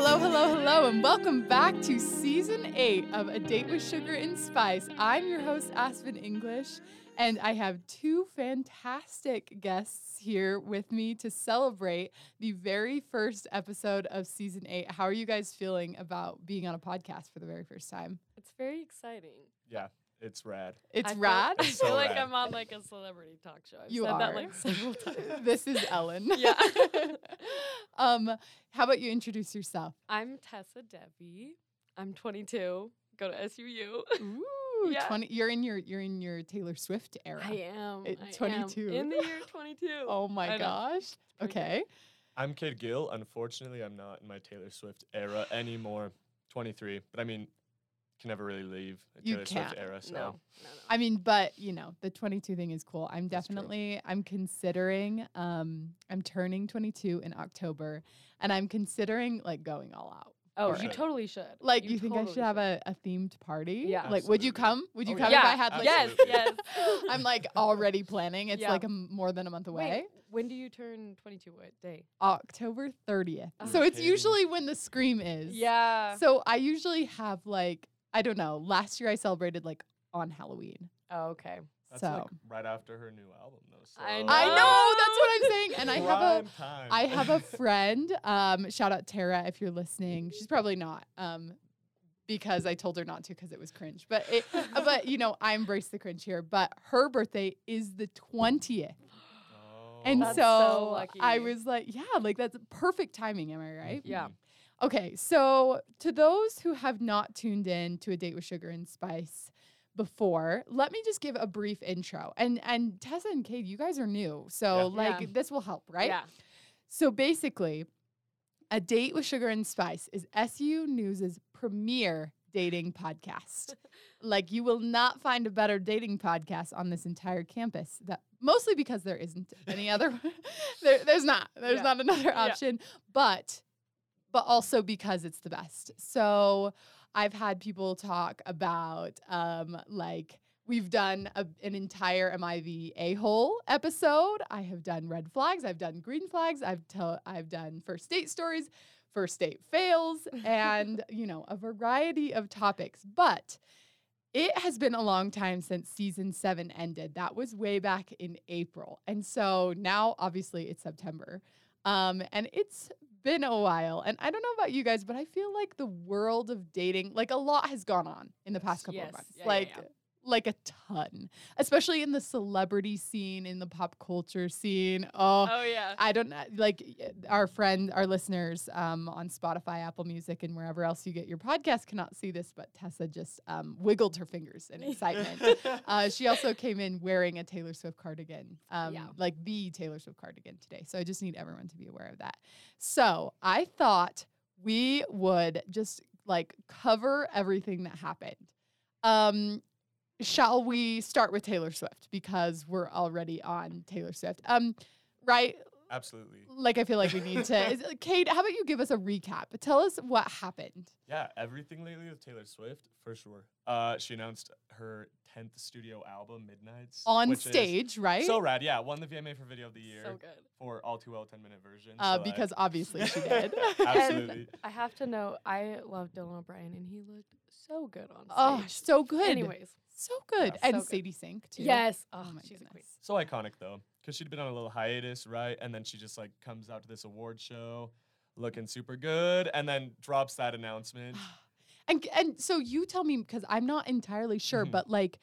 Hello, hello, hello, and welcome back to season eight of A Date with Sugar and Spice. I'm your host, Aspen English, and I have two fantastic guests here with me to celebrate the very first episode of season eight. How are you guys feeling about being on a podcast for the very first time? It's very exciting. Yeah, it's rad. It's I feel- rad. I feel so like rad. I'm on like a celebrity talk show. I've You said are. that like several times. this is Ellen. Yeah. um, how about you introduce yourself? I'm Tessa Debbie. I'm 22. Go to SUU. Ooh, Yeah. 20 you're in your you're in your Taylor Swift era. I am. At I am 22. in the year 22. Oh my I gosh. pretty good. Okay. I'm Kid Gill. Unfortunately, I'm not in my Taylor Swift era anymore. 23, but I mean, can never really leave the You Taylor Swift can't. era. So No, no, no. I mean, but you know, the 22 thing is cool. I'm That's true. definitely I'm considering um I'm turning 22 in October and I'm considering like going all out. oh, for you totally should. Like you, think I totally should have a, a themed party? Yeah. Like would you come? Would you Oh, come yeah. if I had like yes, yes. I'm like already planning. It's Yeah. like a m more than a month away. Wait, when do you turn 22? What day? October 30th. Oh. so it's usually when the scream is. Yeah. So I usually have like I don't know. Last year I celebrated like on Halloween. oh, okay. that's so like right after her new album, though. So I I know. know that's what I'm saying, and I have a time. I have a friend. Um, shout out Tara if you're listening. She's probably not. Um, because I told her not to because it was cringe. But it, but you know I embrace the cringe here. But her birthday is the twentieth, Oh. and That's so, so I was like, yeah, like that's perfect timing. Am I right? Yeah. Okay, so to those who have not tuned in to a date with sugar and spice before, let me just give a brief intro. And and Tessa and Kate, you guys are new, so Yeah. like Yeah. this will help, right? Yeah. So basically, a date with sugar and spice is SU News's premier dating podcast. like you will not find a better dating podcast on this entire campus. That mostly because there isn't any other. there, there's not. There's Yeah. not another Yeah. option. But but also because it's the best. So I've had people talk about um, like we've done a, an entire Am I the a hole episode. I have done red flags. I've done green flags. I've I've done first date stories, first date fails, and you know a variety of topics. But it has been a long time since season seven ended. That was way back in April, and so now obviously it's September. Um, and it's been a while. And I don't know about you guys, but I feel like the world of dating, like a lot has gone on in the past couple Yes. of months. Yeah, yeah, like yeah. Like a ton. Especially in the celebrity scene, in the pop culture scene. Oh, Oh yeah. I don't know, like our friend, our listeners um, on Spotify, Apple Music, and wherever else you get your podcast cannot see this, but Tessa just um, wiggled her fingers in excitement. uh, she also came in wearing a Taylor Swift cardigan, um, Yeah. like the Taylor Swift cardigan today. So I just need everyone to be aware of that. So I thought we would just like cover everything that happened. Um, shall we start with Taylor Swift because we're already on Taylor Swift? Um, right? Absolutely. Like I feel like we need to. Is, Kate, how about you give us a recap? Tell us what happened. Yeah, everything lately with Taylor Swift, for sure. Uh, she announced her 10th studio album, Midnights. On which is stage, right? So rad. Yeah, won the VMA for Video of the Year So good. for All Too Well 10 minute version. uh, so, like- because obviously she did. Absolutely. I have to know, I love Dylan O'Brien, and he looked so good on stage. oh, so good. Anyways, so good. Yeah. and So good. Sadie Sink too. yes. Oh, Oh, my she's a queen. goodness. So iconic though, because she'd been on a little hiatus, right? And then she just like comes out to this award show, looking super good, and then drops that announcement. And and so you tell me because I'm not entirely sure, Mhm. but like,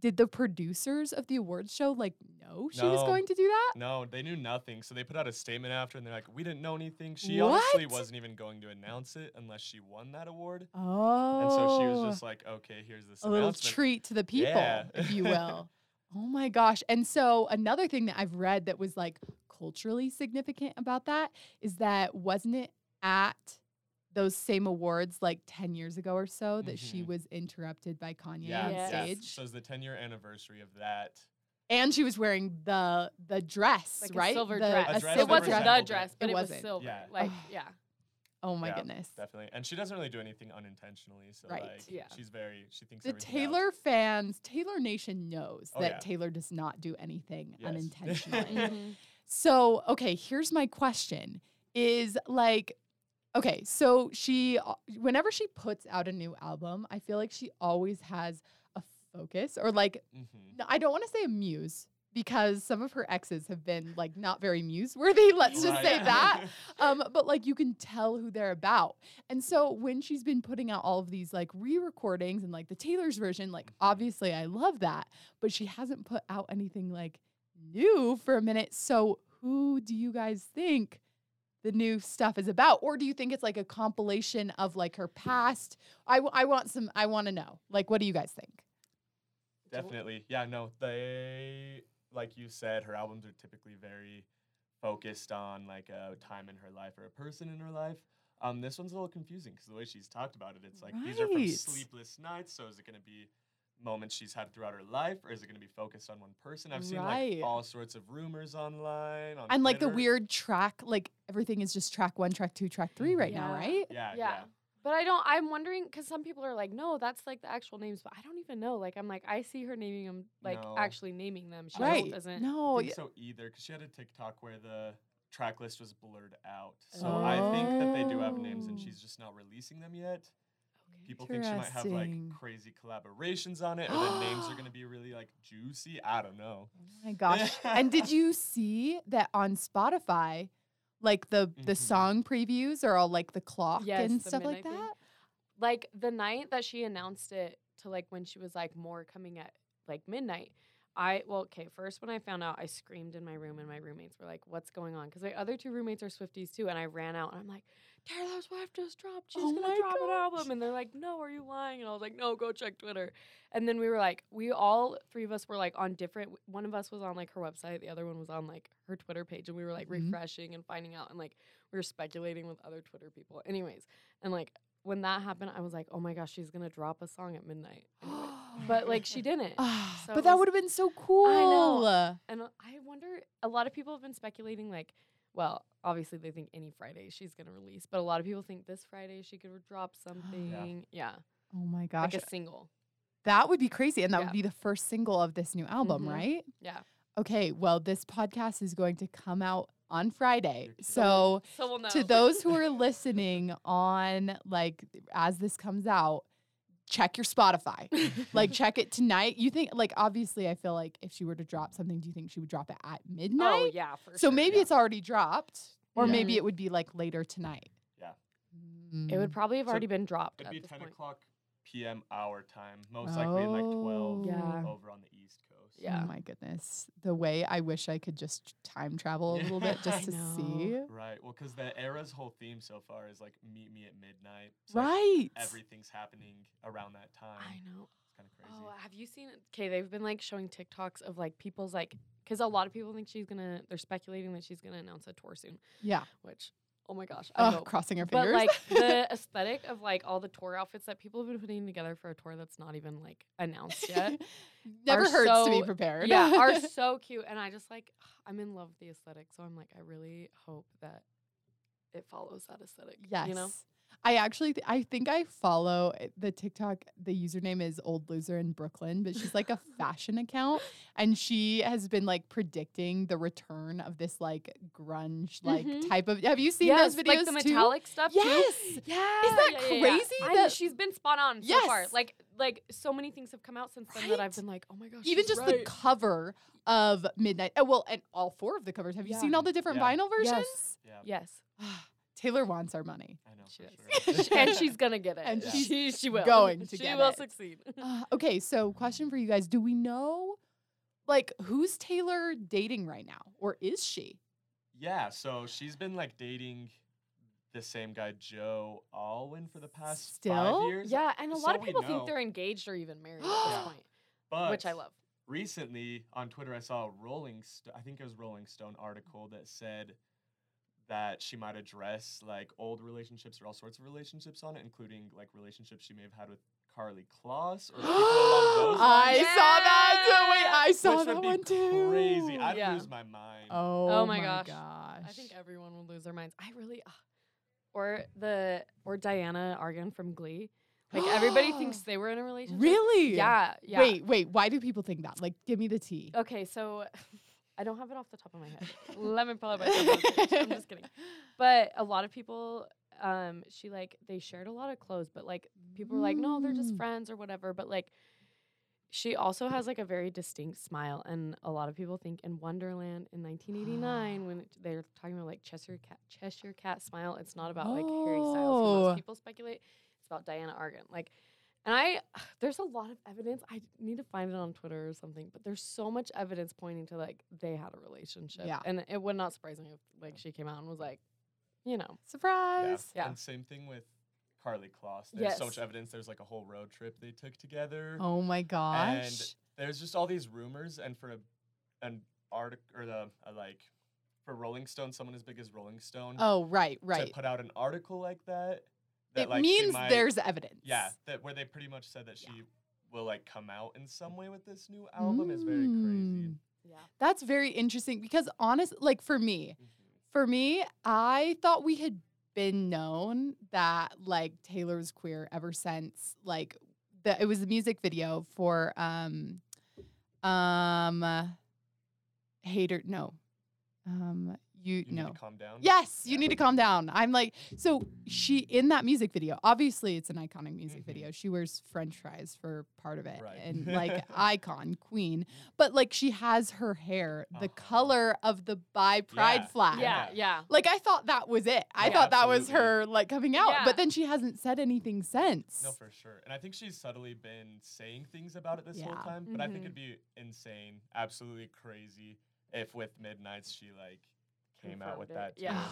did the producers of the awards show like know she was going to do that? No, they knew nothing. So they put out a statement after, and they're like, "We didn't know anything." She honestly wasn't even going to announce it unless she won that award. Oh, And so she was just oh. like, "Okay, here's this a little treat to the people, Yeah. if you will. oh my gosh! And so another thing that I've read that was like culturally significant about that is that wasn't it at those same awards like 10 years ago or so that she Mhm. was interrupted by Kanye yeah, on Yes. yeah. stage So it's the 10 year anniversary of that. and she was wearing the the dress Like right a silver The- dress. A a dress it wasn't the dress, but It it, was wasn't. silver. Yeah. Like, yeah. oh my Yeah, goodness Definitely. And she doesn't really do anything unintentionally. So Right. like Yeah. she's very she thinks the everything out. Taylor fans, Taylor Nation knows Oh, that yeah. Taylor does not do anything Yes. unintentionally. Mhm. so, okay, here's my question is like Okay, so she uh, whenever she puts out a new album, I feel like she always has a focus or like Mm-hmm. I don't want to say a muse because some of her exes have been like not very muse worthy. Let's just say that. Um, but like you can tell who they're about. And so when she's been putting out all of these like re-recordings and like the Taylor's version, like obviously I love that, but she hasn't put out anything like new for a minute. So who do you guys think the new stuff is about? Or do you think it's like a compilation of like her past? I, w- I want some, I want to know. Like, what do you guys think? Definitely. Yeah, no, they like you said, her albums are typically very focused on like a time in her life or a person in her life. Um, this one's a little confusing because the way she's talked about it, it's like these are from sleepless nights. So is it going to be moments she's had throughout her life, or is it going to be focused on one person? I've seen Right. like all sorts of rumors online. On And like the weird track, like everything is just track one, track two, track three right now, right? Yeah, Yeah. yeah. But I don't. I'm wondering because some people are like, no, that's like the actual names, but I don't even know. Like, I'm like, I see her naming them, like No. actually naming them. She Right. just doesn't. No, I think so either because she had a TikTok where the track list was blurred out. So I think that they do have names and Oh. she's just not releasing them yet. Okay. People think she might have like Interesting. crazy collaborations on it, or the names are gonna be really like juicy. I don't know. Oh my gosh. and did you see that on Spotify, like the the Mhm. song previews are all like the clock Yes, and the stuff like midnight thing. that? Like the night that she announced it to like when she was like more coming at like midnight. I well, okay. First, when I found out, I screamed in my room, and my roommates were like, "What's going on?" Because my other two roommates are Swifties too, and I ran out, and I'm like, "Taylor Swift just dropped. She's Oh gonna drop an album," and they're like, "No, are you lying?" And I was like, "No, go check Twitter." And then we were like, we all three of us were like on different. One of us was on like her website, the other one was on like her Twitter page, and we were like Mhm. refreshing and finding out, and like we were speculating with other Twitter people. Anyways, and like when that happened, I was like, oh my gosh, she's gonna drop a song at midnight. Anyway. but like she didn't. Ah, So but that would have been so cool. know. And uh, I wonder, a lot of people have been speculating, like, well, obviously they think any Friday she's gonna release, but a lot of people think this Friday she could drop something. yeah, Oh my gosh. like a single. that would be crazy. And that Yeah. would be the first single of this new album, Mhm. right? Yeah. Okay. Well, this podcast is going to come out on Friday. So So we'll to those who are listening on like as this comes out, check your Spotify. like check it tonight. You think like obviously I feel like if she were to drop something, do you think she would drop it at oh, midnight? oh yeah, for so sure. maybe yeah. it's already dropped. Or Yeah. maybe it would be like later tonight. Yeah. Mm. it would probably have So already been dropped It'd at be this 10 point. o'clock p.m. our time, most likely like 12 Yeah. over on the East Coast. Oh yeah. Oh my goodness. The way I wish I could just time travel a Yeah. little bit just to know. see. Right. Well, because the era's whole theme so far is like meet me at midnight. So, like, Right. everything's happening around that time. I know. It's kind of crazy. Oh, have you seen? Okay, they've been like showing TikToks of like people's like, because a lot of people think she's gonna. They're speculating that she's gonna announce a tour soon. Yeah. Which, oh my gosh, I Oh, crossing our But fingers. like the aesthetic of like all the tour outfits that people have been putting together for a tour that's not even like announced yet. Never hurts to be prepared. yeah, are so cute, and I just like I'm in love with the aesthetic. So I'm like, I really hope that it follows that aesthetic. Yes. you know. I actually, th- I think I follow uh, the TikTok. The username is Old Loser in Brooklyn, but she's like a fashion account, and she has been like predicting the return of this like grunge like Mhm. type of. Have you seen yes, those videos like the too? metallic stuff too. Yes. Yeah, Isn't that yeah, yeah, yeah. crazy I know, that- she's been spot on so far. Yes. Like, like so many things have come out since then that I've been like, oh my gosh. Even she's just the cover of Midnight. Oh well, and all four of the covers. Have you Yeah. seen all the different Yeah. vinyl versions? Yes. yeah, Yes, Taylor wants our money. I know she for sure. and she's gonna get it. And And she's she she will going to she get will succeed. Uh, okay, so question for you guys: Do we know, like, who's Taylor dating right now, or is she? Yeah, so she's been like dating the same guy, Joe Alwyn, for the past Still? five years. Yeah, and a lot So of people think they're engaged or even married at this point, But which I love. recently on Twitter, I saw a Rolling, St- I think it was Rolling Stone article that said that she might address like old relationships or all sorts of relationships on it, including like relationships she may have had with Karlie Kloss or along those I lines. saw that. too. Wait, I saw which that would be one too. crazy. I'd Yeah. lose my mind. Oh, my my gosh. gosh! I think everyone will lose their minds. I really, uh, or the or Dianna Agron from Glee. Like everybody thinks they were in a relationship. really. Yeah, yeah. Wait, wait. Why do people think that? Like, give me the tea. Okay, so I don't have it off the top of my head. Let me pull it myself. up. I'm just kidding. But a lot of people um, she like they shared a lot of clothes, but like people were like, no, they're just Mm. friends or whatever. But like, she also has like a very distinct smile, and a lot of people think in Wonderland in 1989 when it- they're talking about like Cheshire cat, Cheshire cat smile, it's not about like Harry Styles. who Oh. Most people speculate it's about Dianna Agron. Like, and I there's a lot of evidence. I need to find it on Twitter or something, but there's so much evidence pointing to like they had a relationship. Yeah. and it would not surprise me if like she came out and was like, you know, Surprise. Yeah. And same thing with Karlie Kloss. There's so much evidence. There's like a whole road trip they took together. Oh my gosh. And there's just all these rumors, and for a, an article or the uh, like for Rolling Stone, someone as big as Rolling Stone, oh, right, right. to put out an article like that, that It like means might- there's evidence. yeah, that where they pretty much said that she Yeah. will like come out in some way with this new album is very crazy. Mm. yeah, That's very interesting because honest like for me, Mhm. for me, I thought we had been known that like Taylor's queer ever since like the it was the music video for um um hater no um you, You know need to calm down. Yes, you Yeah. need to calm down. I'm like, so she in that music video, obviously it's an iconic music Mhm. video. She wears French fries for part of it Right. and like icon, queen. But like she has her hair the Uh-huh. color of the bi pride Yeah. flag. yeah, yeah. Like I thought that was it. I Yeah, thought that was her like coming out, Yeah. but then she hasn't said anything since. No, for sure. And I think she's subtly been saying things about it this whole time. But I think Mhm. it'd be insane, absolutely crazy, if with Midnights she like came out with Confirmed that. it, yeah.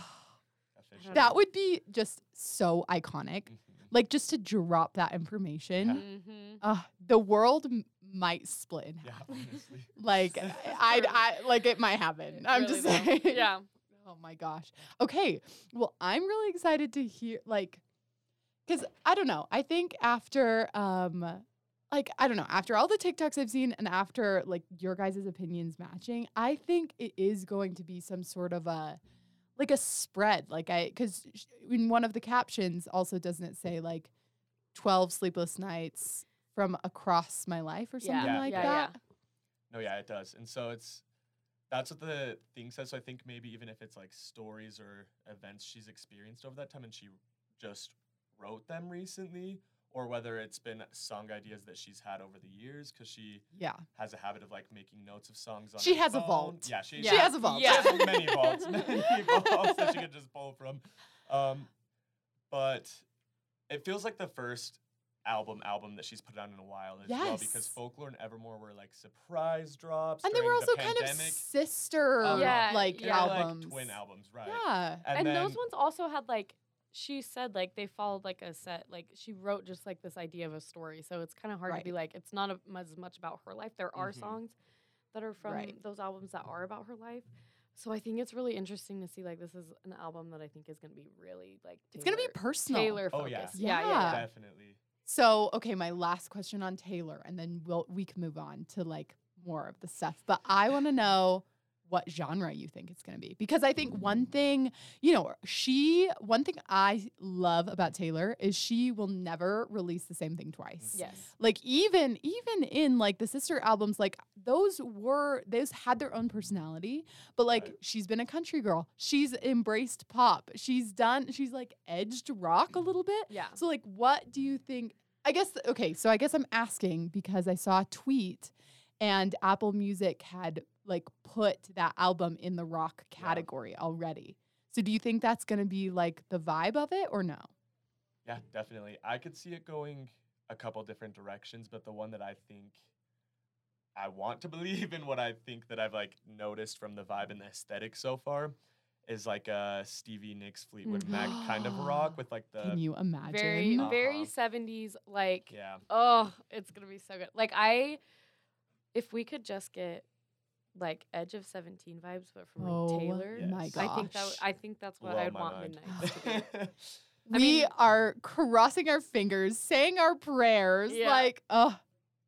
that would be just so iconic. Mhm. Like just to drop that information. Yeah. Mm-hmm. Uh, the world m- might split in half. honestly. like I, I like it might happen. I'm just saying. Yeah. Oh my gosh. Okay. Well, I'm really excited to hear like cuz I don't know. I think after um like I don't know, after all the TikToks I've seen and after like your guys' opinions matching, I think it is going to be some sort of a like a spread. Like I cuz in one of the captions also doesn't it say like 12 sleepless nights from across my life or something Yeah. like Yeah, yeah. that? No, yeah, it does. And so it's that's what the thing says. So I think maybe even if it's like stories or events she's experienced over that time and she just wrote them recently, or whether it's been song ideas that she's had over the years, because she Yeah. has a habit of like making notes of songs on She her has a vault. Yeah, she, She has a vault. She has Yeah. many vaults, many vaults that she could just pull from. Um, but it feels like the first album album that she's put out in a while as well because Folklore and Evermore were like surprise drops. And they were during the also kind of sister Uh-huh. Yeah, like They were, albums. like twin albums, right? Yeah. And, then, those ones also had like she said like they followed like a set like she wrote just like this idea of a story so it's kind of hard to be like it's not a, as much about her life there are Mhm. songs that are from Right. those albums that are about her life so i think it's really interesting to see like this is an album that i think is going to be really like It's going to be personal. taylor Oh, yeah. focused yeah yeah, Yeah. yeah. definitely. So, okay, my last question on Taylor and then we'll we can move on to like more of the stuff. But I want to know what genre you think it's going to be because I think one mm. thing, you know, she one thing I love about Taylor is she will never release the same thing twice. Mm. yes. Like even even in like the sister albums like those were those had their own personality but like Right. she's been a country girl. She's embraced pop. She's done she's like edged rock a little bit. Yeah. So like what do you think i guess okay so i guess i'm asking because i saw a tweet and apple music had like put that album in the rock Yeah. category already so do you think that's going to be like the vibe of it or no Yeah, definitely. I could see it going a couple different directions, but the one that I think I want to believe in what I think that I've like noticed from the vibe and the mm. aesthetic so far is like a Stevie Nicks Fleetwood mm. Mac kind of rock with like the can you imagine very uh-huh. very Uh-huh. 70s like yeah. Oh, it's gonna be so good. Like I, if we could just get like Edge of Seventeen vibes, but from like Oh Taylor, Yes. my I think that gosh. w- I think that's what Blow I'd want mind. Midnight to be. We mean- are crossing our fingers, saying our prayers. Yeah. Like, oh,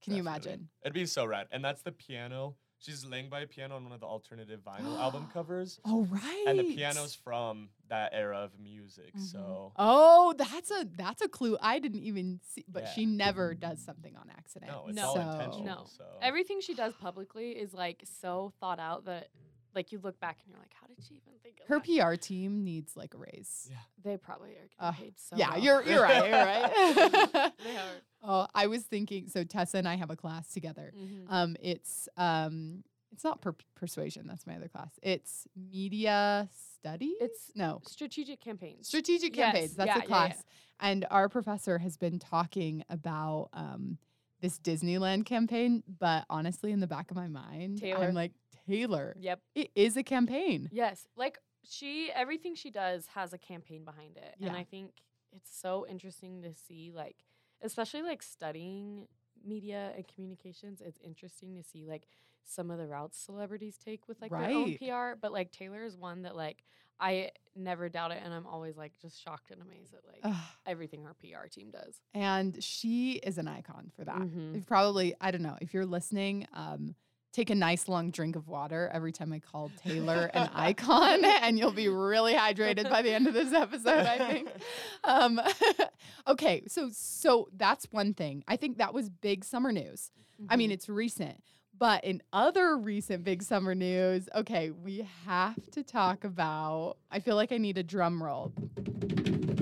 can you imagine? It'd be so rad. And that's the piano. She's laying by a piano on one of the alternative vinyl album covers. Oh, right. And the piano's from that era of music. Mhm. So Oh, that's a that's a clue. I didn't even see, but Yeah. she never does something on accident. no, it's No. all So- intentional. No. So Everything she does publicly is like so thought out that like you look back and you're like, how did she even think of Her that? PR team needs like a raise. Yeah. They probably are getting Uh, paid so yeah, well. you're you're right. You're right. They are. oh, I was thinking. So Tessa and I have a class together. Mhm. Um, it's um, it's not per- persuasion. That's my other class. It's media studies. It's no strategic campaigns. strategic Yes, campaigns. That's yeah, a yeah, yeah. class. And our professor has been talking about um this Disneyland campaign, but honestly, in the back of my mind, Taylor. I'm like Taylor. Yep. It is a campaign. Yes. Like she everything she does has a campaign behind it. And I think it's so interesting to see like especially like studying media and communications, it's interesting to see like some of the routes celebrities take with like their own PR. But like Taylor is one that like I never doubt it and I'm always like just shocked and amazed at like Ugh. everything her PR team does. and she is an icon for that. Mhm. You've probably, I don't know, if you're listening, um, take a nice long drink of water every time I call Taylor an icon, and you'll be really hydrated by the end of this episode. I think. Um, okay, so so that's one thing. I think that was big summer news. I mean, Mhm. it's recent. But in other recent big summer news, okay, we have to talk about. I feel like I need a drum roll.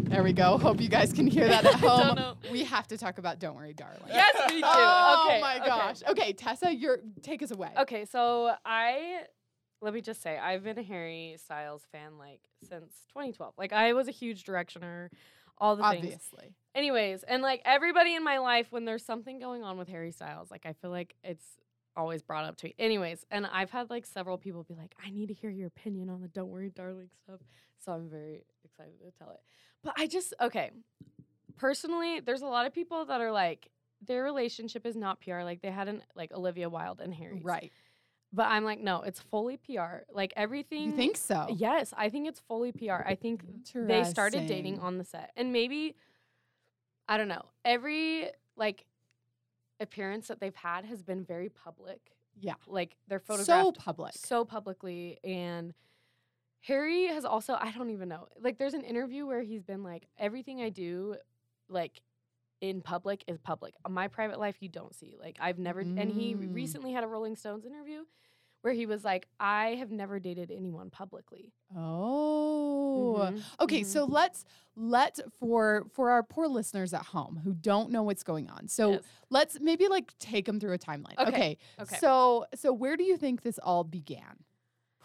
There we go. Hope you guys can hear that at home. we have to talk about Don't Worry, Darling. Yes, we do. Oh okay. my okay. gosh. Okay, Tessa, you're take us away. Okay, so I let me just say I've been a Harry Styles fan like since 2012. Like I was a huge directioner, all the things. Obviously. Anyways, and like everybody in my life when there's something going on with Harry Styles, like I feel like it's always brought up to me. Anyways, and I've had like several people be like, "I need to hear your opinion on the Don't Worry Darling stuff." So I'm very excited to tell it. But I just okay. Personally, there's a lot of people that are like their relationship is not PR. Like they had an like Olivia Wilde and Harry. Right. But I'm like, no, it's fully PR. Like everything. You think so? Yes, I think it's fully PR. I think they started dating on the set, and maybe I don't know. Every like appearance that they've had has been very public. Yeah. Like they're photographed So public. so publicly, and Harry has also I don't even know. Like there's an interview where he's been like, everything I do, like in public is public. My private life you don't see. Like I've never and he Mm. recently had a Rolling Stones interview where he was like, I have never dated anyone publicly. Oh. Mhm, Okay, mhm. so let's let for for our poor listeners at home who don't know what's going on. So Yes. let's maybe like take them through a timeline. Okay, Okay. okay. So so where do you think this all began?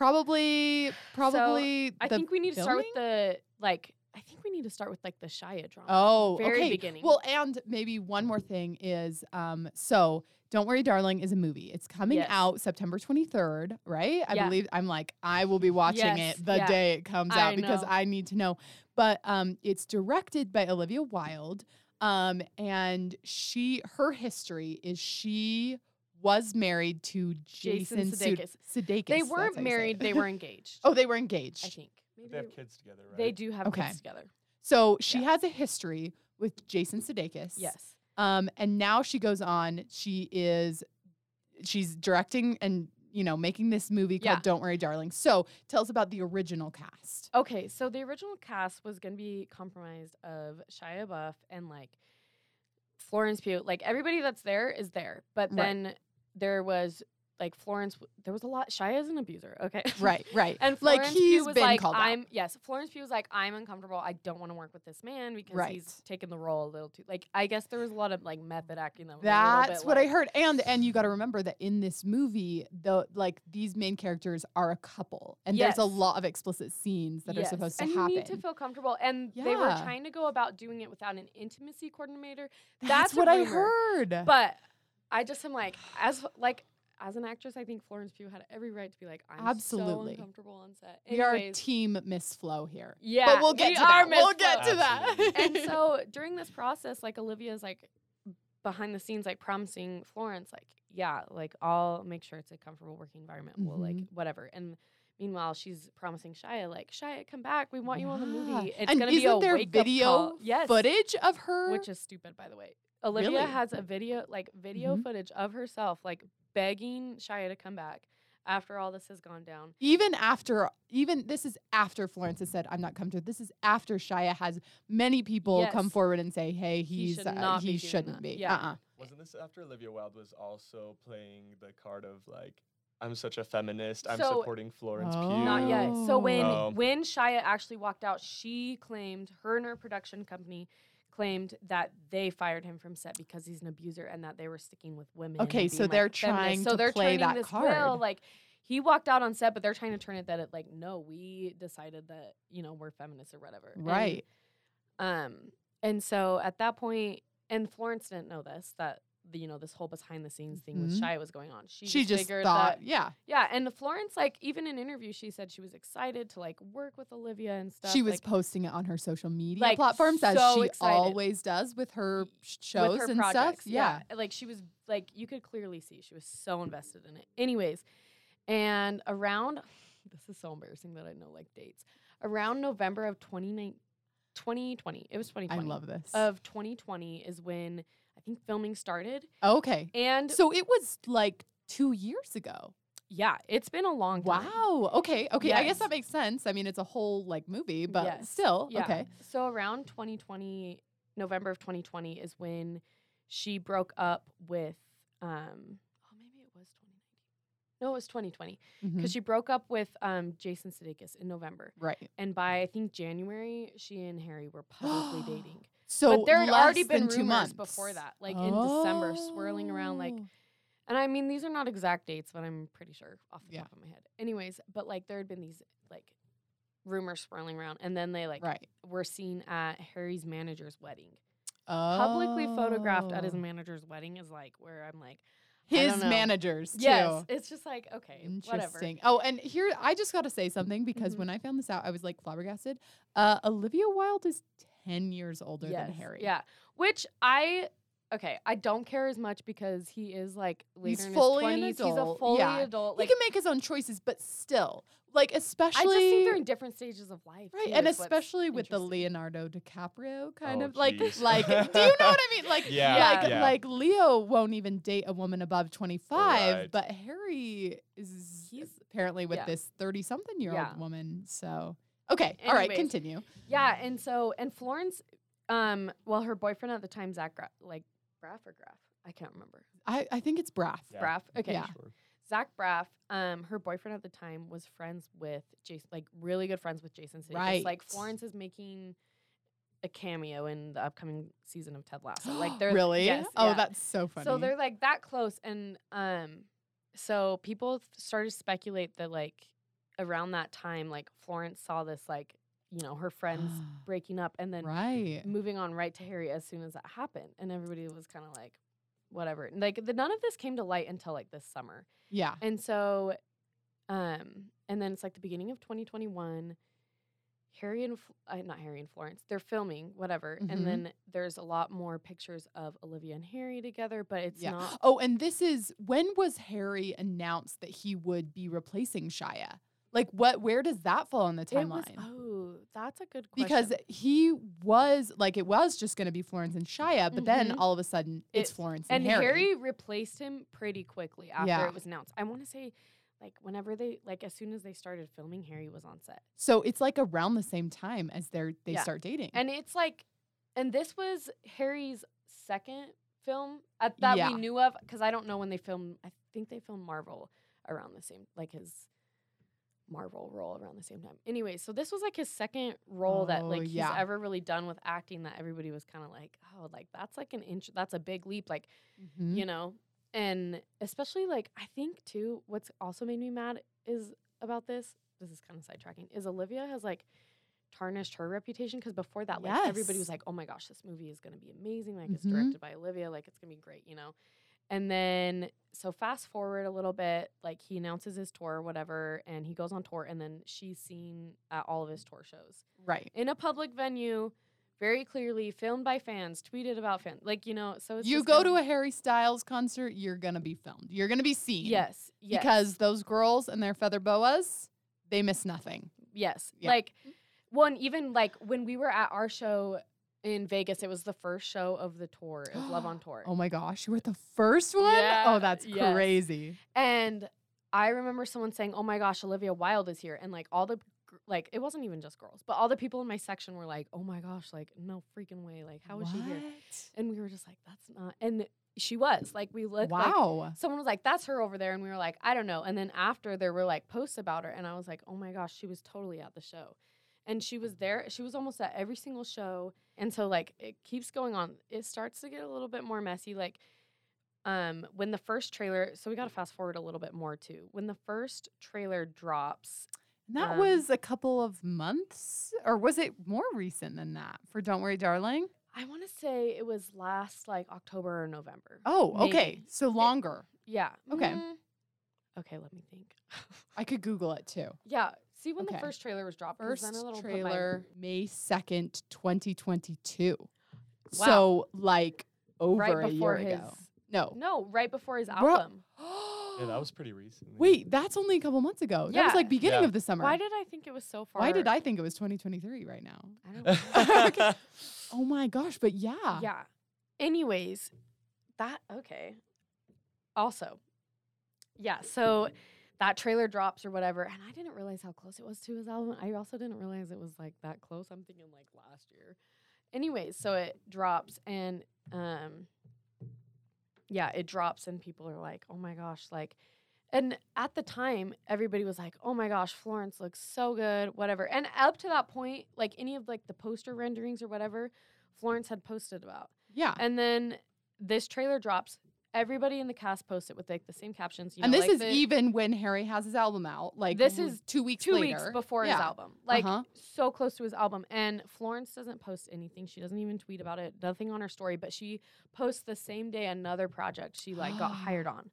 Probably probably I the think we need to start with the like. I think we need to start with like the Shia drama. Oh, very okay. beginning. Well, and maybe one more thing is um so Don't Worry Darling is a movie. It's coming Yes. out September 23rd, right? I Yeah. believe I'm like I will be watching Yes, it the yeah. day it comes I out because. I need to know. But um it's directed by Olivia Wilde. Um and she her history is she was married to Jason Jason, Sudeikis. Sudeikis. they weren't how you say married; they were engaged. oh, they were engaged. I think maybe They have kids together, right? They do have Okay. kids together. So she Yeah. has a history with Jason Sudeikis. Yes. Um, and now she goes on. She is, she's directing and you know making this movie called Yeah. "Don't Worry, Darling." So tell us about the original cast. Okay, so the original cast was going to be compromised of Shia LaBeouf and like Florence Pugh. Like everybody that's there is there, but Right. then there was like Florence. There was a lot. Shia is an abuser. Okay. Right, right. And like Florence he's Pugh was been like, called out. I'm yes. Florence Pugh was like, I'm uncomfortable. I don't want to work with this man because Right. he's taken the role a little too. Like, I guess there was a lot of like method acting. That was That's what I heard. And and you got to remember that in this movie, the like these main characters are a couple, and there's a lot of explicit scenes that are supposed to and happen. you need to feel comfortable. And they were trying to go about doing it without an intimacy coordinator. That's, that's what I heard. But I just am like, as like as an actress, I think Florence Pugh had every right to be like, I'm Absolutely. so uncomfortable on set. we are Anyways, team Miss Flo here. yeah, but we'll get we to that. We'll get Flo. to that. and so during this process, like Olivia's like behind the scenes, like promising Florence, like, yeah, like I'll make sure it's a comfortable working environment. We'll like Mhm. whatever. And meanwhile, she's promising Shia, like, Shia, come back. We want you on the movie. It's and gonna isn't be a there wake video up call. Yes. footage of her? Which is stupid, by the way. Olivia Really? has a video, like video Mhm. footage of herself, like begging Shia to come back after all this has gone down. even after even this is after Florence has said I'm not comfortable. This is after Shia has many people come forward and say, "Hey, He he's should uh, he be shouldn't that." be." Yeah. Uh-uh. Wasn't this after Olivia Wilde was also playing the card of like I'm such a feminist. I'm So- supporting Florence Oh. Pugh. Not yet. So when Oh. when Shia actually walked out, she claimed her and her production company claimed that they fired him from set because he's an abuser and that they were sticking with women. Okay, so they're like, feminist. trying so they're play that this will, card. like he walked out on set, but they're trying to turn it that it like no, we decided that you know we're feminists or whatever. And, Right. um, and so at that point, and Florence didn't know this that the, you know this whole behind the scenes thing with Mhm. Shia was going on. She, She just figured thought, that yeah. yeah, and Florence, like, even in interviews, she said she was excited to like work with Olivia and stuff. She was like, posting it on her social media like, platforms as she excited. always does with her shows with her and projects. stuff. Yeah. like she was like you could clearly see she was so invested in it. Anyways, and around this is so embarrassing that I know like dates. Around November of 2019 2020, it was I love this. Of 2020 is when I think filming started, okay. and So it was like two years ago. yeah, it's been a long time. Wow. Okay. Okay. I guess that makes sense. I mean, it's a whole like movie, but Yes. still. Yeah. Okay. So around 2020, November of 2020 is when she broke up with um oh maybe it was 2019. No, it was 2020 Mhm. because she broke up with um Jason Sudeikis in November. Right. And by I think January, she and Harry were publicly dating. So but there had already been than two rumors months before that, like in December, swirling around like Oh. and I mean, these are not exact dates, but I'm pretty sure off the Yeah. top of my head. Anyways, but like there had been these like rumors swirling around, and then they like right. were seen at Harry's manager's wedding. Publicly photographed at his Oh. manager's wedding is like where I'm like, his managers too. yes, it's just like okay, whatever. Interesting. Oh, and here I just got to say something because Mhm. when I found this out, I was like flabbergasted. Uh, Olivia Wilde is ten years older yes, than Harry. yeah. Which I okay, I don't care as much because he is like later He's in fully an his 20s. He's a fully yeah. adult. he can make his own choices, but still, like especially I just think they're in different stages of life, right, too, and especially with the. Leonardo DiCaprio kind Oh, of like jeez. like. do you know what I mean? Like Yeah, like yeah. like Leo won't even date a woman above twenty five, Right. but Harry is He's- apparently with yeah. this thirty something year old woman. So okay, all right, continue. Yeah, and so and Florence, um, well, her boyfriend at the time, Zach, Gra- like Braff or Graff, I can't remember. I I think it's Braff. Yeah. Braff, okay. Yeah. Sure. Zach Braff, um, her boyfriend at the time was friends with Jason, like really good friends with Jason Sudeikis. Right. Like Florence is making a cameo in the upcoming season of Ted Lasso. Like they're really? yes, oh, yeah. that's so funny. So they're like that close, and um, so people started to speculate that like around that time, like Florence saw this like you know her friends breaking up, and then right. moving on right to Harry as soon as that happened, and everybody was kind of like, whatever. Like the, none of this came to light until like this summer, Yeah. and so, um, and then it's like the beginning of 2021. Harry and F- uh, not Harry and Florence, they're filming whatever, Mhm. and then there's a lot more pictures of Olivia and Harry together, but it's Yeah. not. Oh, and this is when was Harry announced that he would be replacing Shia? Like what where does that fall on the timeline? oh, that's a good question. because he was like it was just going to be Florence and Shia, but then Mhm. all of a sudden it's It- Florence and, Harry. and Harry. Harry. replaced him pretty quickly after Yeah. it was announced. I want to say, like whenever they like as soon as they started filming, Harry was on set. So it's like around the same time as they're they Yeah. start dating. And it's like, and this was Harry's second film at, that Yeah. we knew of because I don't know when they filmed. I think they filmed Marvel around the same, like his Marvel role around the same time. Anyway, so this was like his second role that Oh, like he's yeah. ever really done with acting. That everybody was kind of like, oh, like that's like an inch, that's a big leap, like Mhm. you know. And especially like I think too, what's also made me mad is about this. This is kind of sidetracking. Is Olivia has like tarnished her reputation because before that, like everybody was like, "Oh my gosh, this movie is going to be amazing! Like it's Mhm. directed by Olivia, like it's going to be great," you know. And then so fast forward a little bit, like he announces his tour or whatever, and he goes on tour, and then she's seen at all of his tour shows right. in a public venue, very clearly filmed by fans, tweeted about fans, like you know. So it's You go kind to a Harry Styles concert, you're going to be filmed. You're going to be seen. yes, yes, Because those girls and their feather boas, they miss nothing. Yes. Yeah. Like one even like when we were at our show in Vegas, it was the first show of the tour of Love on Tour. Oh my gosh, you were the first one? Oh, yeah, oh, that's yes. crazy. And I remember someone saying, "Oh my gosh, Olivia Wilde is here." And like all the like it wasn't even just girls, but all the people in my section were like, "Oh my gosh, like no freaking way. Like how is she here?" And we were just like, "That's not." And she was like we looked like Wow. someone was like, "That's her over there," and we were like, "I don't know." And then after there were like posts about her, and I was like, "Oh my gosh, she was totally at the show," and she was there. She was almost at every single show, and so like it keeps going on. It starts to get a little bit more messy. Like, um, when the first trailer, so we got to fast forward a little bit more too. When the first trailer drops, And that Um, was a couple of months, or was it more recent than that for Don't Worry, Darling? I want to say it was last like October or November. Oh, okay. So longer. Yeah. Okay. Mm, okay, let me think. I could Google it too. yeah. See when Okay. the first trailer was dropped. 'cause First then it'll put my- trailer, May 2nd, 2022. Wow. So, like, over right a year his ago. No. No, right before his Bro- album. Yeah, that was pretty recent. Wait, that's only a couple months ago. That was like beginning Yeah. of the summer. Why did I think it was so far? Why did I think it was 2023 right now? I don't know. Okay. Oh my gosh, but yeah. yeah. Anyways, that okay. Also, yeah. So that trailer drops or whatever, and I didn't realize how close it was to his album. I also didn't realize it was like that close. I'm thinking like last year. Anyways, so it drops and um yeah, it drops and people are like, "Oh my gosh, like and at the time, everybody was like, "Oh my gosh, Florence looks so good, whatever." And up to that point, like any of like the poster renderings or whatever, Florence had posted about. Yeah. And then this trailer drops. Everybody in the cast posts it with like the same captions. You and this like is the- even when Harry has his album out. Like This is two weeks two later. weeks before his album. Like Uh-huh. so close to his album. And Florence doesn't post anything. She doesn't even tweet about it. Nothing on her story. But she posts the same day another project she like got hired on.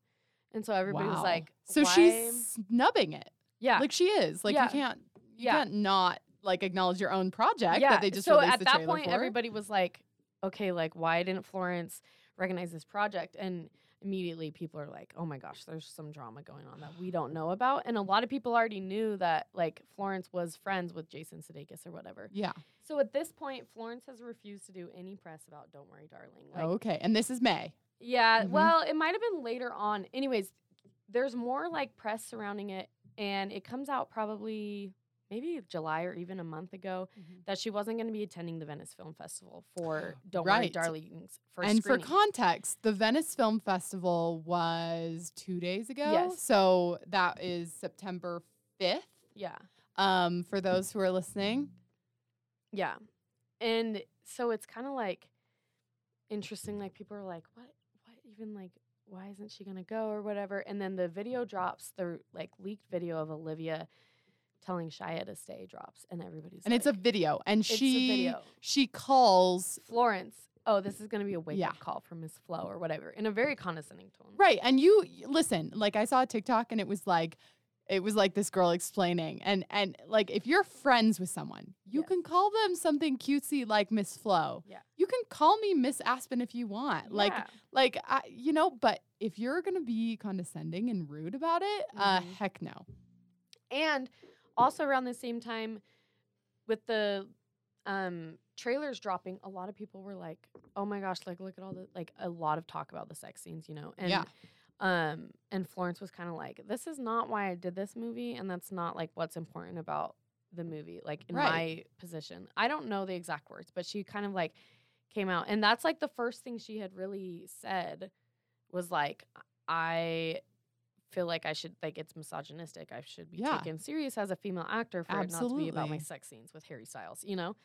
And so everybody was like, so why? she's snubbing it. yeah. Like she is. Like Yeah. you can't you Yeah. can't not like acknowledge your own project yeah. that they just so released at the project. At that point, for. everybody was like, okay, like why didn't Florence recognize this project? And immediately people are like, oh my gosh, there's some drama going on that we don't know about. And a lot of people already knew that like Florence was friends with Jason Sudeikis or whatever. Yeah. So at this point, Florence has refused to do any press about Don't Worry, Darling. Like, okay. And this is May. Yeah, Mhm. well, it might have been later on. Anyways, there's more like press surrounding it, and it comes out probably maybe July or even a month ago that she wasn't going to be attending the Venice Film Festival for Don't Worry, Right. Darlings for and for context, the Venice Film Festival was two days ago. Yes. So that is September 5th. yeah, Um, for those who are listening. yeah, and so it's kind of like interesting. Like people are like, "What? What even like?" Why isn't she gonna go or whatever? And then the video drops, the like leaked video of Olivia telling Shia to stay drops, and everybody's And it's a video. And It's a she video. she calls Florence. Oh, this is going to be a wake Yeah. up call from Miss Flo or whatever in a very condescending tone. Right. And you listen, like I saw a TikTok and it was like it was like this girl explaining and and like if you're friends with someone, you Yes. can call them something cutesy like Miss Flo. Yeah. You can call me Miss Aspen if you want. Like Yeah. like I, you know, but if you're going to be condescending and rude about it, uh Mhm. heck no. And also around the same time with the um trailers dropping, a lot of people were like, "Oh my gosh, like look at all the like a lot of talk about the sex scenes, you know." And Yeah. um and Florence was kind of like, "This is not why I did this movie and that's not like what's important about the movie like in Right. my position." I don't know the exact words, but she kind of like came out and that's like the first thing she had really said was like I feel like I should like it's misogynistic. I should be Yeah. taken serious as a female actor for it not to be about my sex scenes with Harry Styles, you know?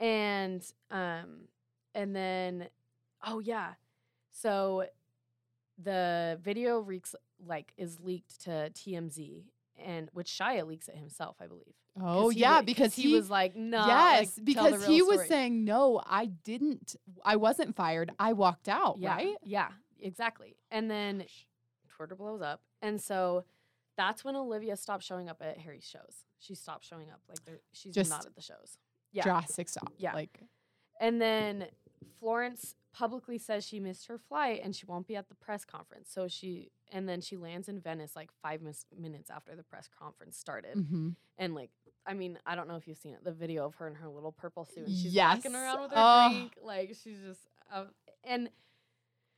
And um and then oh yeah. So the video reeks like is leaked to TMZ and which Shia leaks it himself, I believe. Oh he yeah, because he, was like, no, Yes, like, because he real was saying no, I didn't I wasn't fired. I walked out, yeah, right? Yeah, exactly. And then Twitter blows up, and so that's when Olivia stopped showing up at Harry's shows. She stopped showing up, like she's Just not at the shows. Yeah, Drastic stop. Yeah. Like and then Florence publicly says she missed her flight and she won't be at the press conference. So she and then she lands in Venice like five mis- minutes after the press conference started, mhm. and like. I mean, I don't know if you've seen it, the video of her in her little purple suit. And she's Yes. walking around with her Oh. drink. Like, she's just. Uh, and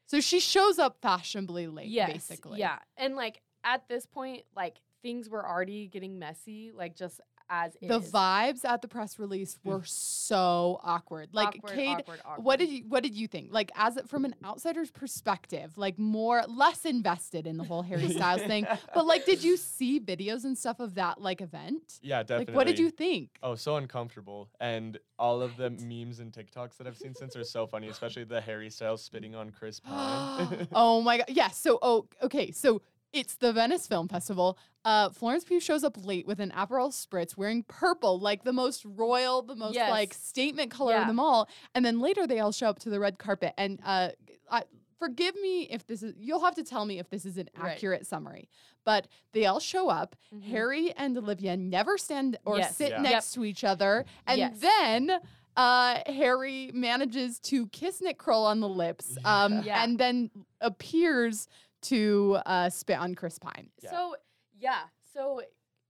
So she shows up fashionably late, yes, basically. Yeah. And like at this point, like things were already getting messy, like just as The is. vibes at the press release mm. were so awkward. Like awkward, Cade, awkward, awkward. what did you what did you think? Like as from an outsider's perspective, like more less invested in the whole Harry Styles thing. But like did you see videos and stuff of that like event? Yeah, definitely. Like what did you think? Oh, so uncomfortable. And all of the memes and TikToks that I've seen since are so funny, especially the Harry Styles spitting on Chris Pine. oh my god. Yeah, so oh okay, so it's the Venice Film Festival. Uh, Florence Pugh shows up late with an Aperol Spritz wearing purple, like the most royal, the most like statement color of Yeah. them all. And then later they all show up to the red carpet. And uh, I, forgive me if this is, you'll have to tell me if this is an Right. accurate summary. But they all show up. Mhm. Harry and Olivia never stand or Yes. sit Yeah. next Yep. to each other. And Yes. then uh, Harry manages to kiss Nick Kroll on the lips um, Yeah. and then appears to uh, spit on Chris Pine. Yeah. So yeah, so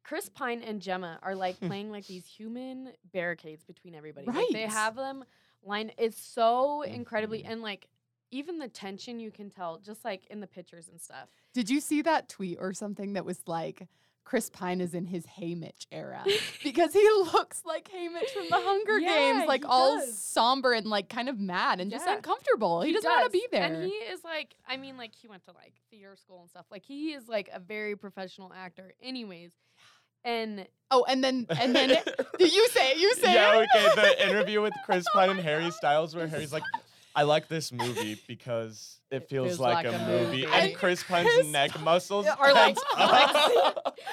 Chris Pine and Gemma are like playing like these human barricades between everybody. Like they have them line. It's so incredibly and like even the tension you can tell just like in the pictures and stuff. Did you see that tweet or something that was like, Chris Pine is in his Haymitch era because he looks like Haymitch from the Hunger Yeah, Games, like all does. somber and like kind of mad and just uncomfortable. He, doesn't want to be there. And he is like, I mean, like he went to like theater school and stuff. Like he is like a very professional actor, anyways. And oh, and then and then did you say it? You say yeah, it? okay. The interview with Chris oh Pine and Harry Styles, where Harry's like, I like this movie because it feels, like, a movie. And And Chris Pine's Chris neck muscles are like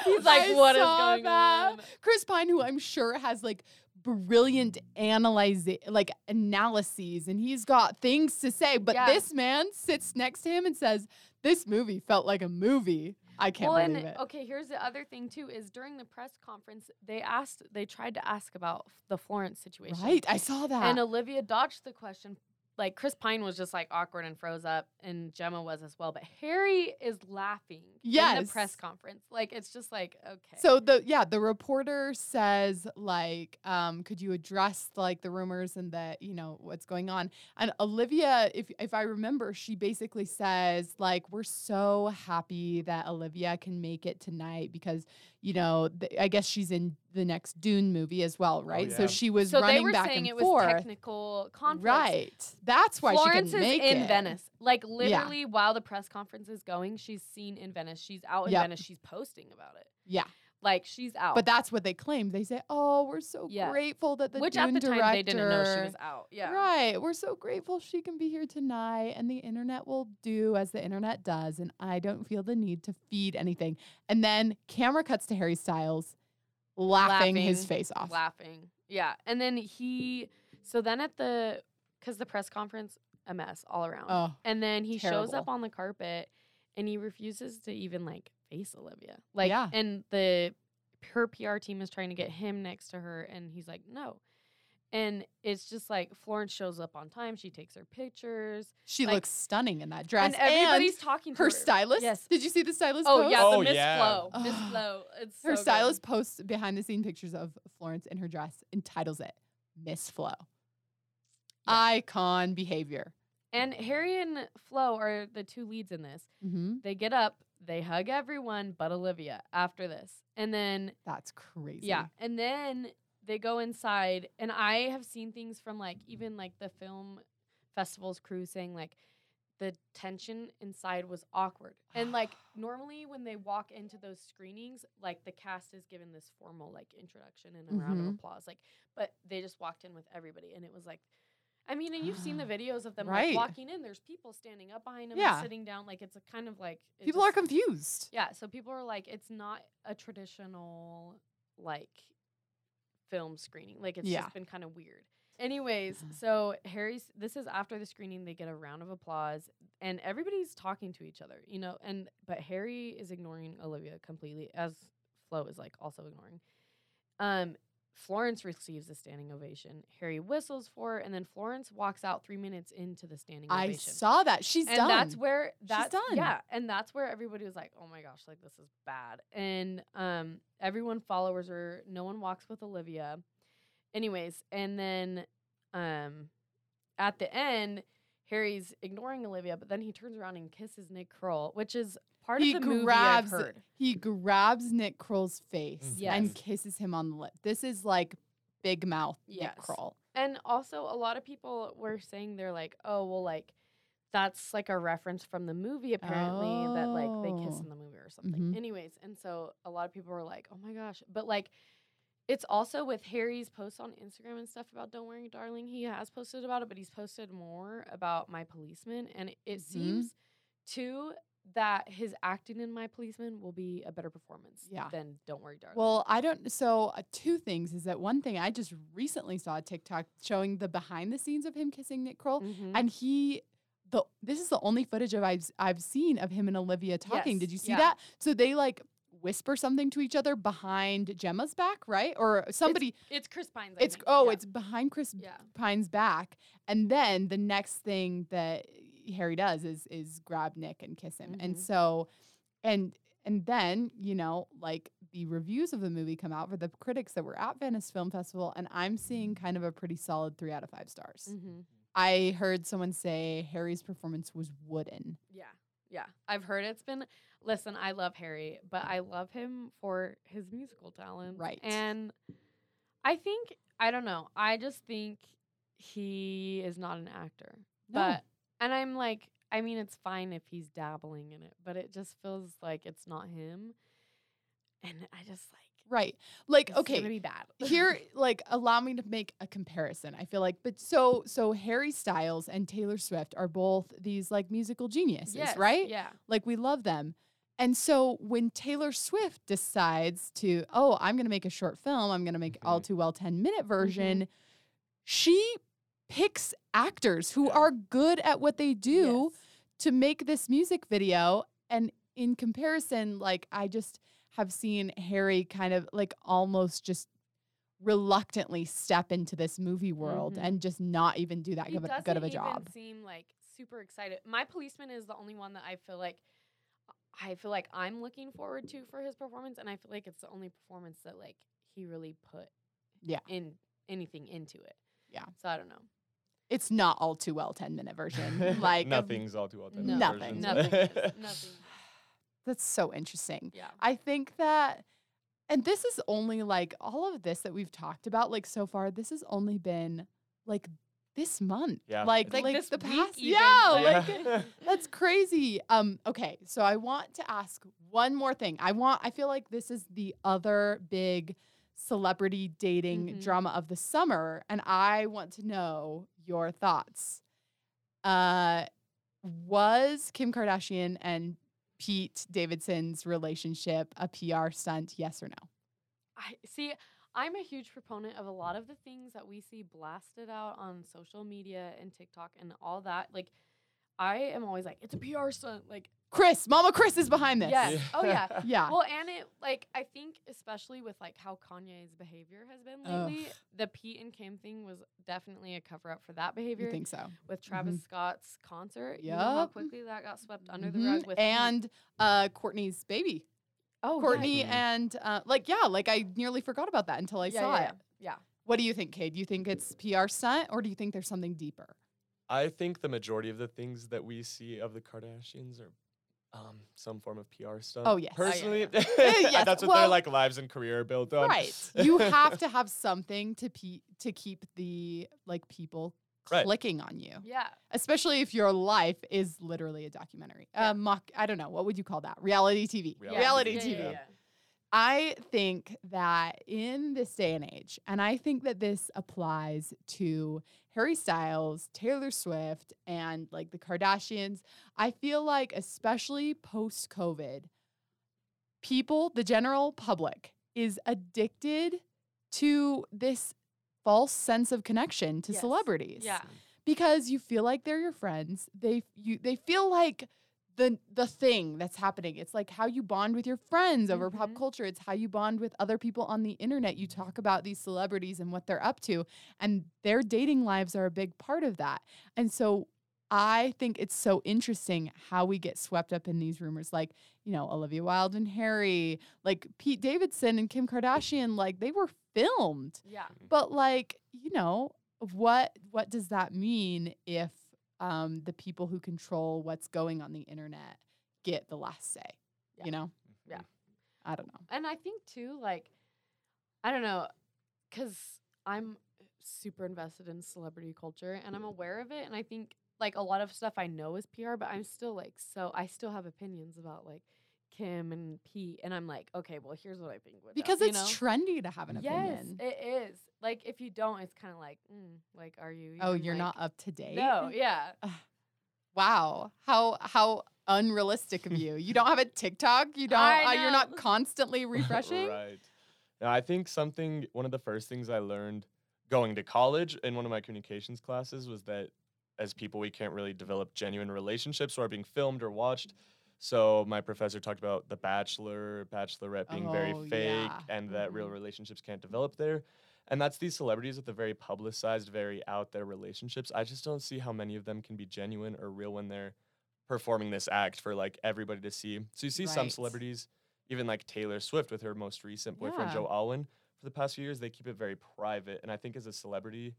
he's like, I what is going that. on? Chris Pine, who I'm sure has like brilliant analyze like analyses and he's got things to say, but Yeah. this man sits next to him and says, This movie felt like a movie. I can't well, believe and it. okay, here's the other thing too: is during the press conference, they asked, they tried to ask about the Florence situation, Right. I saw that. And Olivia dodged the question. Like Chris Pine was just like awkward and froze up, and Gemma was as well. But Harry is laughing in Yes. the press conference. Like it's just like okay. So the yeah, the reporter says like, um, could you address like the rumors and the you know what's going on? And Olivia, if if I remember, she basically says like, we're so happy that Olivia can make it tonight because you know th- I guess she's in the next Dune movie as well, oh, right? So yeah. she was so running they were back saying and it was forth, technical conflicts. right? That's why Florence she couldn't is make in it. Venice. Like literally, while the press conference is going, she's seen in Venice. She's out in Yep. Venice. She's posting about it. Yeah, Like she's out. but that's what they claim. They say, "Oh, we're so Yeah. grateful that the which Dune at the time they didn't know she was out. Yeah. Right. We're so grateful she can be here tonight, and the internet will do as the internet does, and I don't feel the need to feed anything. And then camera cuts to Harry Styles laughing, his face off. laughing. Yeah. And then he so then at the cuz the press conference a mess all around. Oh, and then he shows up on the carpet and he refuses to even like face Olivia. Like Yeah. and the her PR team is trying to get him next to her and he's like, "No." And it's just like Florence shows up on time, she takes her pictures. she like- looks stunning in that dress. and everybody's talking to her her. stylist. Yes. Did you see the stylist? Oh post? yeah, Oh, the Miss yeah. Flow. Miss. Flow. It's Her so good. stylist posts behind the scene pictures of Florence in her dress, entitles it Miss Flo. Yeah. Icon behavior. And Harry and Flo are the two leads in this. hmm They get up, they hug everyone but Olivia after this. And then That's crazy. yeah, and then they go inside and I have seen things from like even like the film festivals crew saying like the tension inside was awkward. And like normally when they walk into those screenings, like the cast is given this formal like introduction and a round of Mhm. applause. Like but they just walked in with everybody and it was like I mean, and you've seen the videos of them Right. like walking in. There's people standing up behind them, Yeah. and sitting down. Like it's a kind of like People are confused. yeah, so people are like, it's not a traditional like film screening. Like it's Yeah. just been kind of weird. Anyways, so Harry's this is after the screening, they get a round of applause and everybody's talking to each other, you know, and but Harry is ignoring Olivia completely, as Flo is like also ignoring. Um Florence receives a standing ovation. Harry whistles for her, and then Florence walks out three minutes into the standing I ovation saw that. She's and done. that's where that's done. Yeah, and that's where everybody was like, "Oh my gosh, like this is bad." And um, everyone follows her. No one walks with Olivia. Anyways, and then um, at the end, Harry's ignoring Olivia, but then he turns around and kisses Nick Kroll, which is part he of the movie grabs I've heard. he grabs Nick Kroll's face Mhm. and kisses him on the lip. This is like big mouth Nick Kroll. And also, a lot of people were saying they're like, oh, well, like, that's like a reference from the movie, apparently, that like they kiss Oh. in the movie or something. Mhm. Anyways, and so a lot of people were like, oh my gosh. But like, it's also with Harry's posts on Instagram and stuff about Don't Worry, Darling. He has posted about it, but he's posted more about My Policeman. And it, it Mhm. seems, too, that his acting in My Policeman will be a better performance Yeah. than Don't Worry, Darling. Well, I don't. So, uh, two things is that one thing I just recently saw a TikTok showing the behind the scenes of him kissing Nick Kroll, Mhm. and he. The, this is the only footage of I've I've seen of him and Olivia talking. Yes, Did you see yeah. that? So they like whisper something to each other behind Gemma's back, right? Or somebody. it's Chris Pines. I It's, think. oh, Yeah. it's behind Chris Yeah. Pine's back, and then the next thing that Harry does is is grab Nick and kiss him, and Mhm. so, and and then you know like the reviews of the movie come out for the critics that were at Venice Film Festival, and I'm seeing kind of a pretty solid three out of five stars. Mm-hmm. I heard someone say Harry's performance was wooden. Yeah. Yeah. I've heard it's been listen, I love Harry, but I love him for his musical talent. Right. And I think I don't know. I just think he is not an actor. No. But and I'm like I mean it's fine if he's dabbling in it, but it just feels like it's not him. And I just like Right, like it's okay, gonna be bad. here like allow me to make a comparison i feel like but so so harry styles and taylor swift are both these like musical geniuses Yes, right Yeah. like we love them and so when taylor swift decides to oh i'm going to make a short film i'm going to make all Mhm. too well 10 minute version she picks actors who are good at what they do Yes. to make this music video and in comparison like i just have seen harry kind of like almost just reluctantly step into this movie world Mhm. and just not even do that good of, a- doesn't good of a job seem like super excited. My policeman is the only one that I feel like I feel like I'm looking forward to for his performance, and I feel like it's the only performance that like he really put Yeah. in anything into it. Yeah. So I don't know. it's not all too well 10 minute version like nothing's all too well done. No, Nothing. Nothing. is, nothing. that's so interesting Yeah. I think that, and this is only like all of this that we've talked about, like so far, this has only been like this month. Yeah, Like, like, Like this the past. even, yeah. like- Like, that's crazy. Um, okay. So I want to ask one more thing. I want, I feel like this is the other big celebrity dating Mhm. drama of the summer. And I want to know your thoughts. Uh, was Kim Kardashian and Pete Davidson's relationship a PR stunt? Yes or no? I see. I'm a huge proponent of a lot of the things that we see blasted out on social media and TikTok and all that. Like, I am always like, it's a PR stunt. Like, Kris, Mama Kris is behind this. Yes. Oh, yeah. Yeah. well, and it like I think especially with like how Kanye's behavior has been Ugh. lately, the Pete and Kim thing was definitely a cover up for that behavior. you think so? with Travis Scott's concert, you know how quickly that got swept under the Mhm. rug with and uh, Courtney's baby. oh Courtney Mhm. and uh, like yeah, like I nearly forgot about that until I yeah, saw yeah, it. yeah, What do you think, Cade? Do you think it's PR stunt or do you think there's something deeper? I think the majority of the things that we see of the Kardashians are um, some form of PR stuff. Oh, yes. Oh, yeah, Personally, yes, that's what well- their like lives and career are built on. Right. You have to have something to pe- to keep the like people Right. clicking on you. yeah. Especially if your life is literally a documentary. Yeah. Uh, mock I don't know, what would you call that? Reality TV. Reality Reality yeah, TV. I think that in this day and age, and I think that this applies to Harry Styles, Taylor Swift, and like the Kardashians, I feel like, especially post COVID, people, the general public, is addicted to this false sense of connection to Yes. celebrities Yeah. because you feel like they're your friends. They you they feel like the the thing that's happening. It's like how you bond with your friends over pop Mhm. culture. It's how you bond with other people on the internet. You talk about these celebrities and what they're up to, and their dating lives are a big part of that. And so I think it's so interesting how we get swept up in these rumors like, you know, Olivia Wilde and Harry, like Pete Davidson and Kim Kardashian, like they were filmed. Yeah. But like, you know, what what does that mean if um, the people who control what's going on the internet get the last say. Yeah. You know? Yeah. I don't know. And I think too, like, I don't know, because I'm super invested in celebrity culture and I'm aware of it. And I think like a lot of stuff I know is PR, but I'm still like, so I still have opinions about like Kim and Pete. And I'm like, okay, well, here's what I think. would Because you it's know? trendy to have an yes, opinion. it is. Like, if you don't, it's kind of like, mm, like, are you? oh, you're not up to date? No, yeah. Wow. How how unrealistic of you. You don't have a TikTok? You don't uh, you're not constantly refreshing? right. Now, I think something, one of the first things I learned going to college in one of my communications classes was that as people, we can't really develop genuine relationships or are being filmed or watched. So my professor talked about The Bachelor, Bachelorette being very Oh, fake yeah. and that real Mhm. relationships can't develop there. And that's these celebrities with the very publicized, very out there relationships. I just don't see how many of them can be genuine or real when they're performing this act for like everybody to see. So you see some celebrities, even like Taylor Swift with her most recent boyfriend Yeah. Joe Alwyn, for the past few years, they keep it very private. And I think as a celebrity,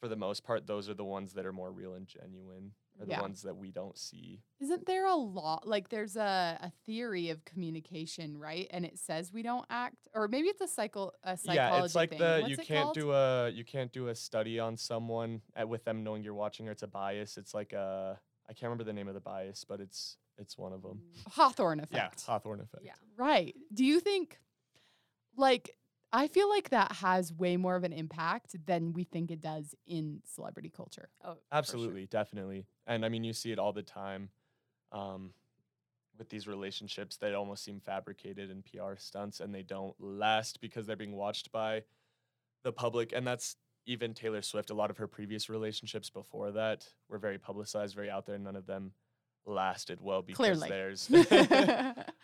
for the most part, those are the ones that are more real and genuine, are the Yeah. ones that we don't see. Isn't there a lot like there's a, a theory of communication, right? And it says we don't act or maybe it's a cycle a psychology yeah, it's like thing. the What's you can't called? do a you can't do a study on someone uh, with them knowing you're watching or it's a bias. It's like a I can't remember the name of the bias, but it's it's one of them. Hawthorne Yeah, effect. Hawthorne effect. Yeah. Right. Do you think like I feel like that has way more of an impact than we think it does in celebrity culture. Oh, for sure. Absolutely, definitely. And I mean, you see it all the time um, with these relationships that almost seem fabricated and PR stunts, and they don't last because they're being watched by the public. And that's even Taylor Swift. A lot of her previous relationships before that were very publicized, very out there. None of them lasted well because Clearly. there's.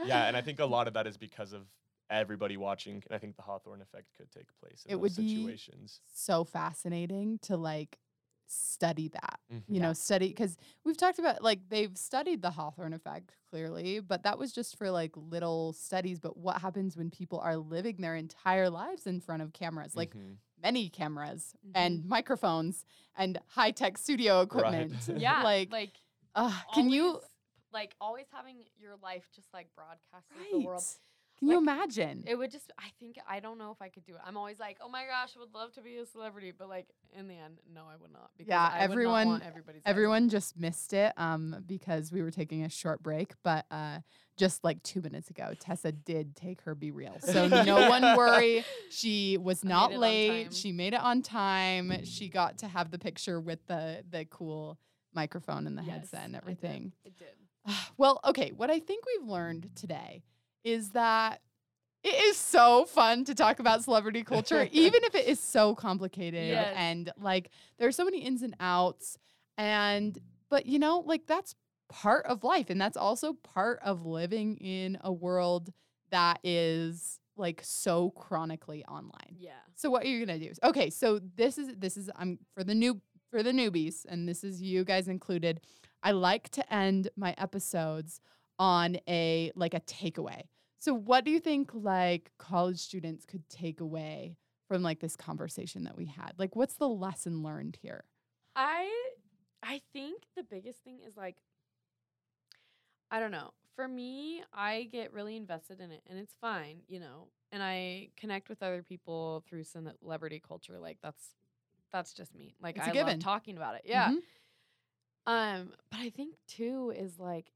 yeah, and I think a lot of that is because of everybody watching. And I think the Hawthorne effect could take place in It those would be situations. so fascinating to like study that. Mhm. You know, study because we've talked about like they've studied the Hawthorne effect clearly, but that was just for like little studies. But what happens when people are living their entire lives in front of cameras, like Mhm. many cameras Mhm. and microphones and high tech studio equipment? Yeah. like, like uh, can you like always having your life just like broadcasted to the world Can you imagine? it would just i think i don't know if i could do it i'm always like oh my gosh i would love to be a celebrity but like in the end no i would not because Yeah, I everyone- want everybody's Everyone just missed it um, because we were taking a short break, but uh, just like two minutes ago, Tessa did take her Be Real. So no one worry. She was not late. She made it on time. She got to have the picture with the the cool microphone and the Yes, headset and I did. everything. it did Well, okay, what I think we've learned today is that it is so fun to talk about celebrity culture, even if it is so complicated Yes. and like there's so many ins and outs. And, but you know, like that's part of life. And that's also part of living in a world that is like so chronically online. yeah So what are you gonna do? Okay, so this is this is I'm for the new for the newbies, and this is you guys included. I like to end my episodes on a like a takeaway. So what do you think like college students could take away from like this conversation that we had? Like what's the lesson learned here? I I think the biggest thing is like I don't know. For me, I get really invested in it and it's fine, you know. And I connect with other people through celebrity culture. Like that's that's just me. Like I given. love talking about it. Yeah. Mhm. Um, but I think too is like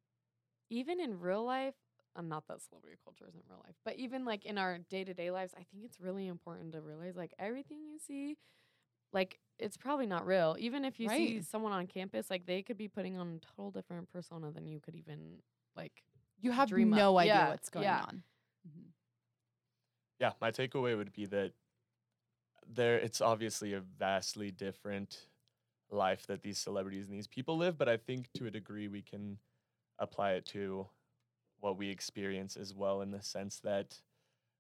even in real life, I'm not that celebrity culture isn't real life, but even like in our day to day lives, I think it's really important to realize like everything you see, like it's probably not real. Even if you see someone on campus, like they could be putting on a total different persona than you could even like. You have Dream up. no idea Yeah, what's going yeah. on. Mhm. yeah, my takeaway would be that there it's obviously a vastly different life that these celebrities and these people live, but I think to a degree we can apply it to what we experience as well in the sense that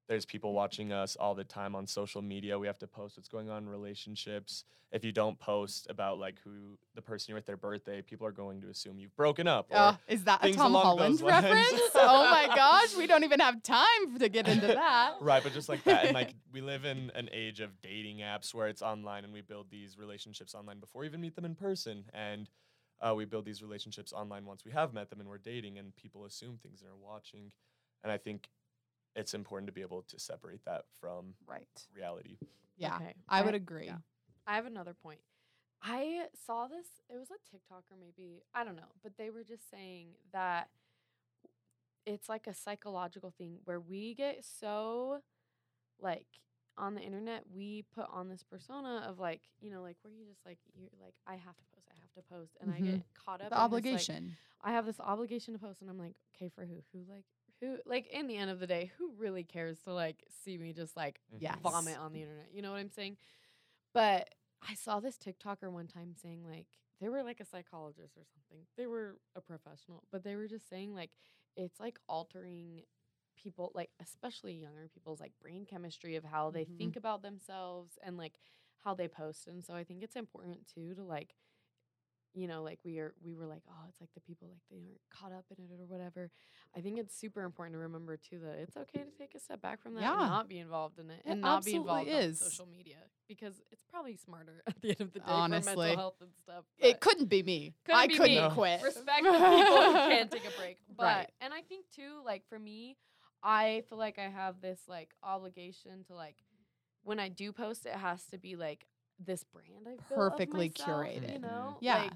there's people watching us all the time on social media. We have to post what's going on in relationships. If you don't post about like who the person you're with their birthday, people are going to assume you've broken up. Or Oh, is that a Tom Holland reference? oh my gosh, we don't even have time to get into that. Right, but just like that. And like we live in an age of dating apps where it's online and we build these relationships online before we even meet them in person. And uh, we build these relationships online once we have met them and we're dating, and people assume things and are watching. And I think it's important to be able to separate that from Right. reality. Yeah. Okay. I would agree. yeah. I have another point. I saw this, it was a TikTok or maybe, I don't know, but they were just saying that it's like a psychological thing where we get so like on the internet, we put on this persona of like, you know, like where you just like, you're like, I have to post, I have to post. And I Mhm. get caught up The in this, like, obligation. I have this obligation to post, and I'm like, okay, for who? Who like who? Like in the end of the day, who really cares to like see me just like. Yes. vomit on the internet? You know what I'm saying? But I saw this TikToker one time saying like they were like a psychologist or something. They were a professional, but they were just saying like it's like altering people like especially younger people's like brain chemistry of how they Mhm. think about themselves and like how they post and so i think it's important too to like you know like we are we were like oh it's like the people like they aren't caught up in it or whatever i think it's super important to remember too that it's okay to take a step back from that Yeah. and not be involved in it It and not be involved is. on social media because it's probably smarter at the end of the day for Honestly. mental health and stuff It couldn't be me. couldn't I be couldn't me. Quit. respect the people who can't take a break. But Right. and I think too, like for me, I feel like I have this like obligation to like when I do post, it has to be like this brand I've Perfectly myself, curated. You know, Yeah. Like,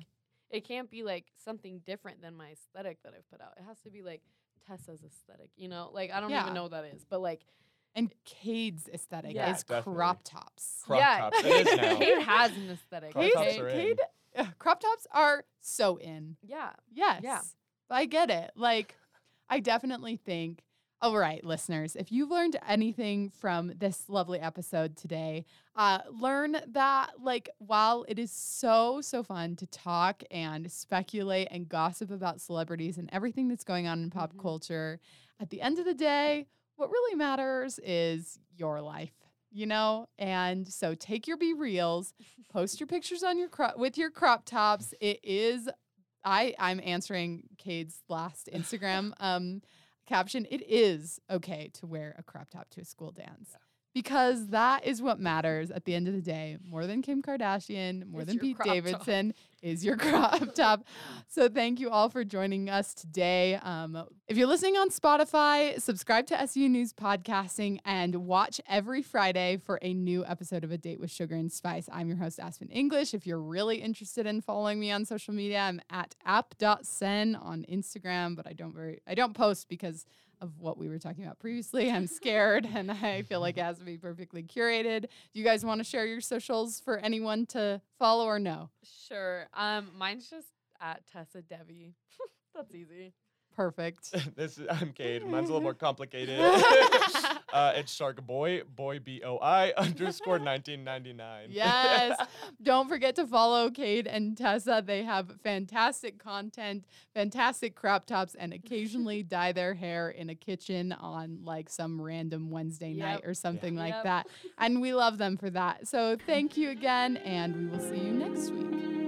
it can't be like something different than my aesthetic that I've put out. It has to be like Tessa's aesthetic. You know, like I don't Yeah. even know what that is, but like And Cade's aesthetic Yeah. is Definitely. crop tops. Crop yeah, tops, it is now. Cade has an aesthetic. Crop Cade, tops okay? are in. Cade, uh, crop tops are so in. Yeah. Yes. Yeah. I get it. Like, I definitely think, all right, listeners, if you've learned anything from this lovely episode today, uh, learn that, like, while it is so, so fun to talk and speculate and gossip about celebrities and everything that's going on in pop Mhm. culture, at the end of the day, what really matters is your life. You know, and so take your be reals, post your pictures on your cro- with your crop tops. It is I I'm answering Cade's last Instagram um caption. It is okay to wear a crop top to a school dance. Because that is what matters at the end of the day, more than Kim Kardashian, more It's than Pete crop top. Davidson, is your crop top. So thank you all for joining us today. Um, if you're listening on Spotify, subscribe to SU News Podcasting and watch every Friday for a new episode of A Date with Sugar and Spice. I'm your host, Aspen English. If you're really interested in following me on social media, I'm at app.sen on Instagram, but I don't very I don't post because of what we were talking about previously. I'm scared and I feel like it has to be perfectly curated. Do you guys want to share your socials for anyone to follow or no? Sure. Um, mine's just at Tessa Debbie. That's easy. Perfect. this is I'm Cade. Mine's a little more complicated. Uh, it's Shark Boy, Boy B O I underscore 1999. Yes. Don't forget to follow Cade and Tessa. They have fantastic content, fantastic crop tops, and occasionally dye their hair in a kitchen on like some random Wednesday night or something like Yep. that. And we love them for that. So thank you again, and we will see you next week.